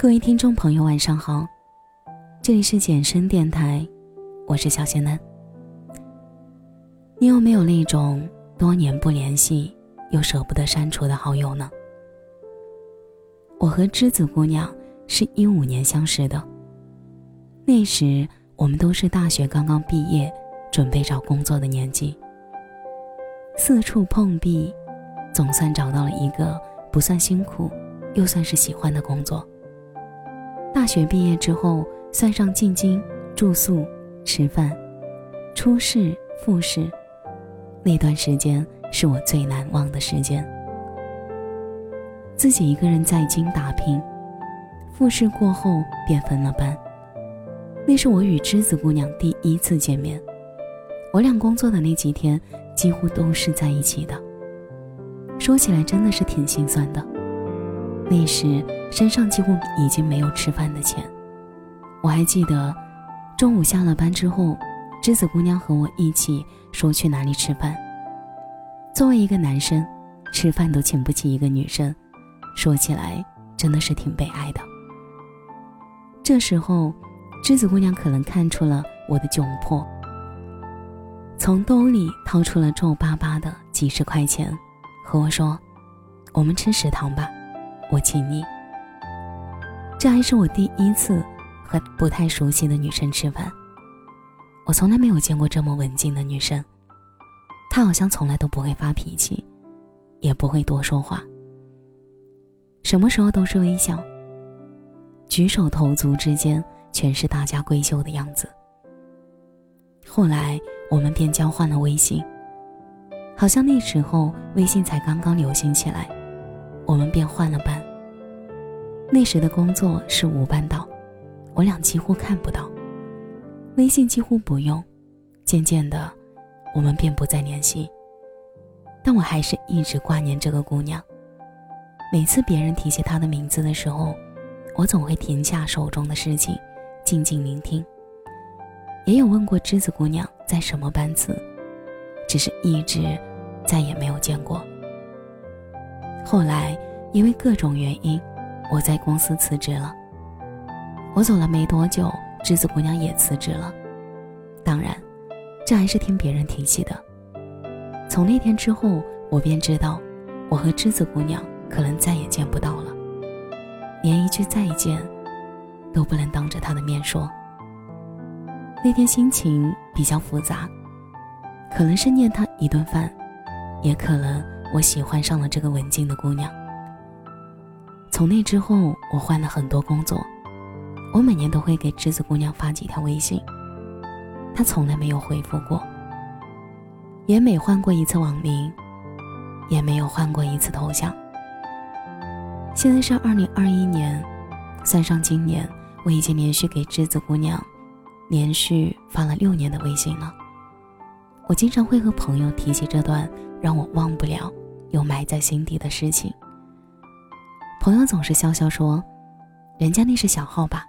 各位听众朋友，晚上好，这里是简声电台，我是小仙嫩。你有没有那种多年不联系又舍不得删除的好友呢？我和栀子姑娘是一五年相识的，那时我们都是大学刚刚毕业，准备找工作的年纪，四处碰壁，总算找到了一个不算辛苦，又算是喜欢的工作。大学毕业之后，算上进京、住宿、吃饭、初试、复试，那段时间是我最难忘的时间。自己一个人在京打拼，复试过后便分了班。那是我与栀子姑娘第一次见面，我俩工作的那几天几乎都是在一起的。说起来真的是挺心酸的。那时身上几乎已经没有吃饭的钱，我还记得，中午下了班之后，栀子姑娘和我一起说去哪里吃饭。作为一个男生，吃饭都请不起一个女生，说起来真的是挺悲哀的。这时候，栀子姑娘可能看出了我的窘迫，从兜里掏出了皱巴巴的几十块钱，和我说：“我们吃食堂吧。”我请你。这还是我第一次和不太熟悉的女生吃饭。我从来没有见过这么文静的女生，她好像从来都不会发脾气，也不会多说话。什么时候都是微笑，举手投足之间全是大家闺秀的样子。后来我们便交换了微信，好像那时候微信才刚刚流行起来。我们便换了班。那时的工作是无班倒，我俩几乎看不到，微信几乎不用。渐渐的，我们便不再联系。但我还是一直挂念这个姑娘。每次别人提起她的名字的时候，我总会停下手中的事情，静静聆听。也有问过栀子姑娘在什么班次，只是一直再也没有见过。后来，因为各种原因，我在公司辞职了。我走了没多久，栀子姑娘也辞职了。当然，这还是听别人提起的。从那天之后，我便知道，我和栀子姑娘可能再也见不到了，连一句再见，都不能当着她的面说。那天心情比较复杂，可能是念她一顿饭，也可能。我喜欢上了这个文静的姑娘。从那之后，我换了很多工作，我每年都会给栀子姑娘发几条微信，她从来没有回复过，也每换过一次网名，也没有换过一次头像。现在是二零二一年，算上今年，我已经连续给栀子姑娘连续发了六年的微信了。我经常会和朋友提起这段让我忘不了。又埋在心底的事情。朋友总是笑笑说：“人家那是小号吧，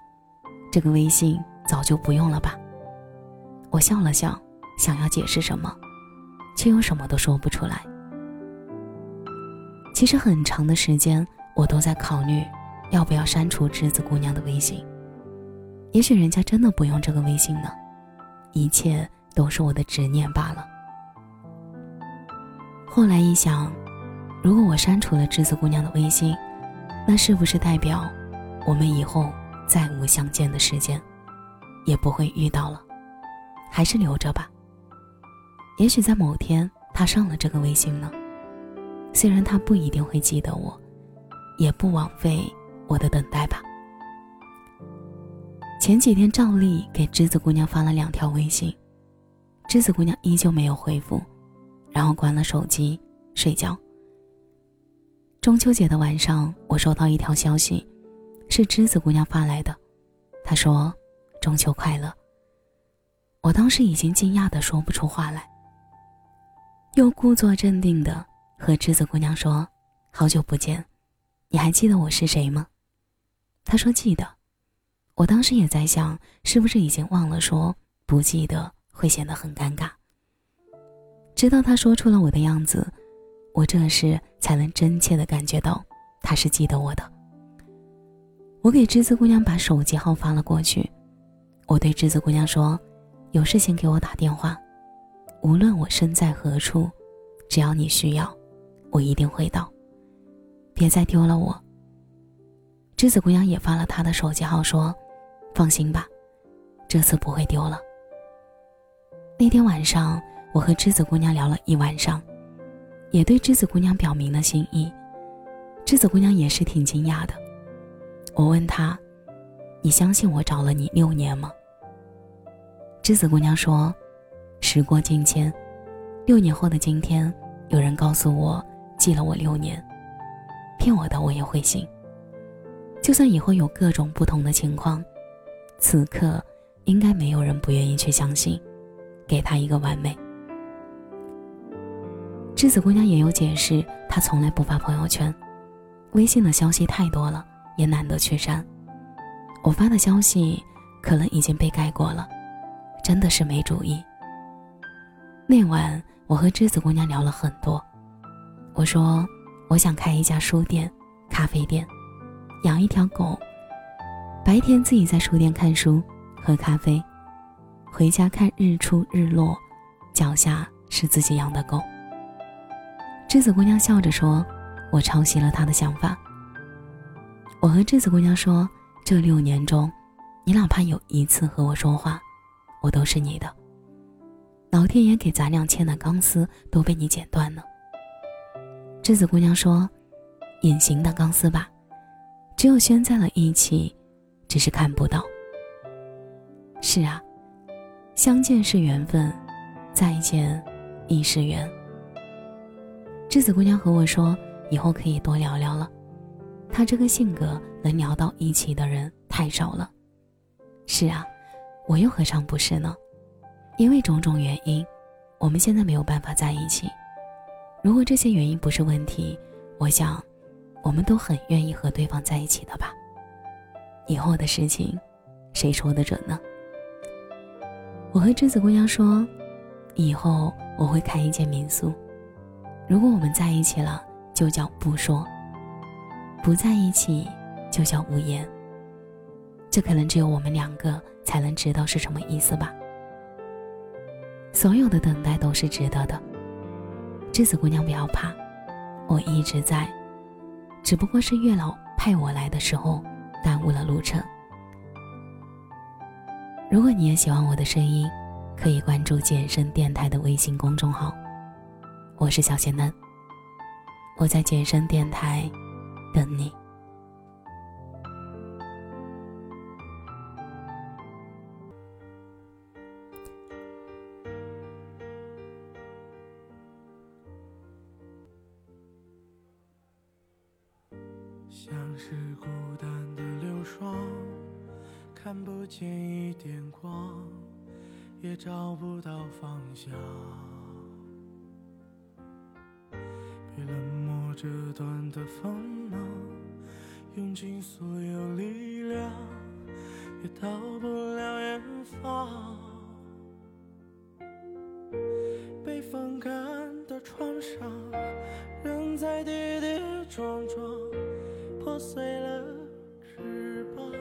这个微信早就不用了吧。”我笑了笑，想要解释什么，却又什么都说不出来。其实很长的时间，我都在考虑要不要删除栀子姑娘的微信。也许人家真的不用这个微信呢，一切都是我的执念罢了。后来一想。如果我删除了栀子姑娘的微信，那是不是代表我们以后再无相见的时间，也不会遇到了？还是留着吧。也许在某天他上了这个微信呢，虽然他不一定会记得我，也不枉费我的等待吧。前几天照例给栀子姑娘发了两条微信，栀子姑娘依旧没有回复，然后关了手机睡觉。中秋节的晚上，我收到一条消息，是栀子姑娘发来的。她说：“中秋快乐。”我当时已经惊讶的说不出话来，又故作镇定的和栀子姑娘说：“好久不见，你还记得我是谁吗？”她说：“记得。”我当时也在想，是不是已经忘了说不记得会显得很尴尬。直到她说出了我的样子。我这时才能真切的感觉到，他是记得我的。我给栀子姑娘把手机号发了过去，我对栀子姑娘说：“有事情给我打电话，无论我身在何处，只要你需要，我一定会到。别再丢了我。”栀子姑娘也发了她的手机号，说：“放心吧，这次不会丢了。”那天晚上，我和栀子姑娘聊了一晚上，也对栀子姑娘表明了心意。栀子姑娘也是挺惊讶的。我问她：“你相信我找了你六年吗？”栀子姑娘说：“时过境迁，六年后的今天，有人告诉我记了我六年，骗我的我也会信。就算以后有各种不同的情况，此刻应该没有人不愿意去相信。”给他一个完美。栀子姑娘也有解释，她从来不发朋友圈，微信的消息太多了，也懒得去删。我发的消息可能已经被盖过了，真的是没主意。那晚我和栀子姑娘聊了很多，我说我想开一家书店、咖啡店，养一条狗，白天自己在书店看书、喝咖啡。回家看日出日落，脚下是自己养的狗。栀子姑娘笑着说：“我抄袭了她的想法。”我和栀子姑娘说：“这六年中，你哪怕有一次和我说话，我都是你的。老天爷给咱俩牵的钢丝都被你剪断了。”栀子姑娘说：“隐形的钢丝吧，只有拴在了一起，只是看不到。”是啊。相见是缘分，再见亦是缘。栀子姑娘和我说，以后可以多聊聊了。她这个性格能聊到一起的人太少了。是啊，我又何尝不是呢？因为种种原因，我们现在没有办法在一起。如果这些原因不是问题，我想，我们都很愿意和对方在一起的吧。以后的事情，谁说得准呢？我和栀子姑娘说，以后我会开一间民宿。如果我们在一起了，就叫不说；不在一起，就叫无言。这可能只有我们两个才能知道是什么意思吧。所有的等待都是值得的。栀子姑娘不要怕，我一直在，只不过是月老派我来的时候耽误了路程。如果你也喜欢我的声音，可以关注“健身电台”的微信公众号。我是小仙嫩，我在健身电台等你。像是孤单的流霜。看不见一点光，也找不到方向。折断的锋芒，用尽所有力量，也到不了远方。被风干的创伤，仍在跌跌撞撞，破碎了翅膀。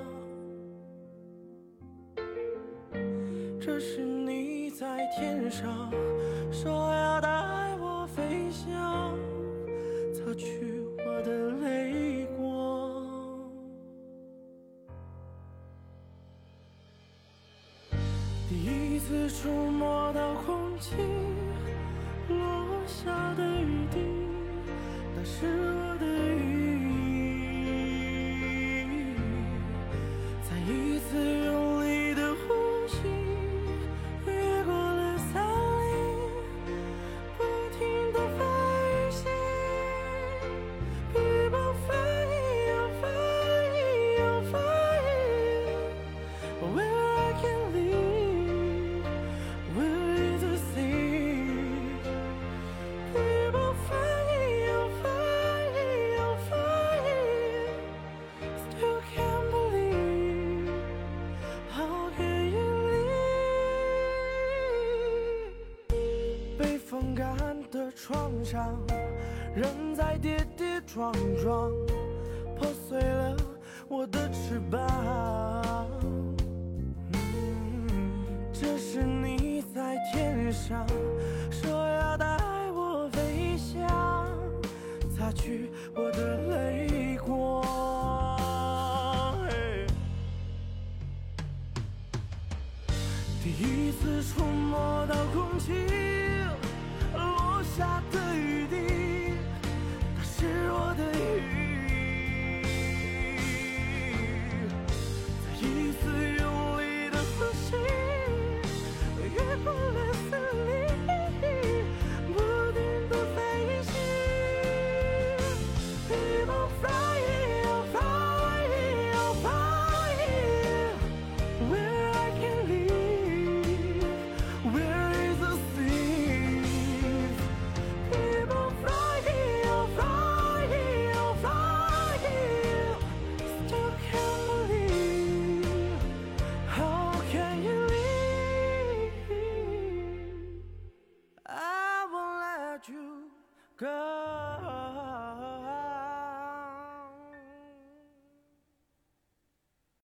这是你在天上说要带我飞翔，触摸到空气。风干的创伤仍在跌跌撞撞破碎了我的翅膀。这是你在天上说要带我飞翔擦去我的泪。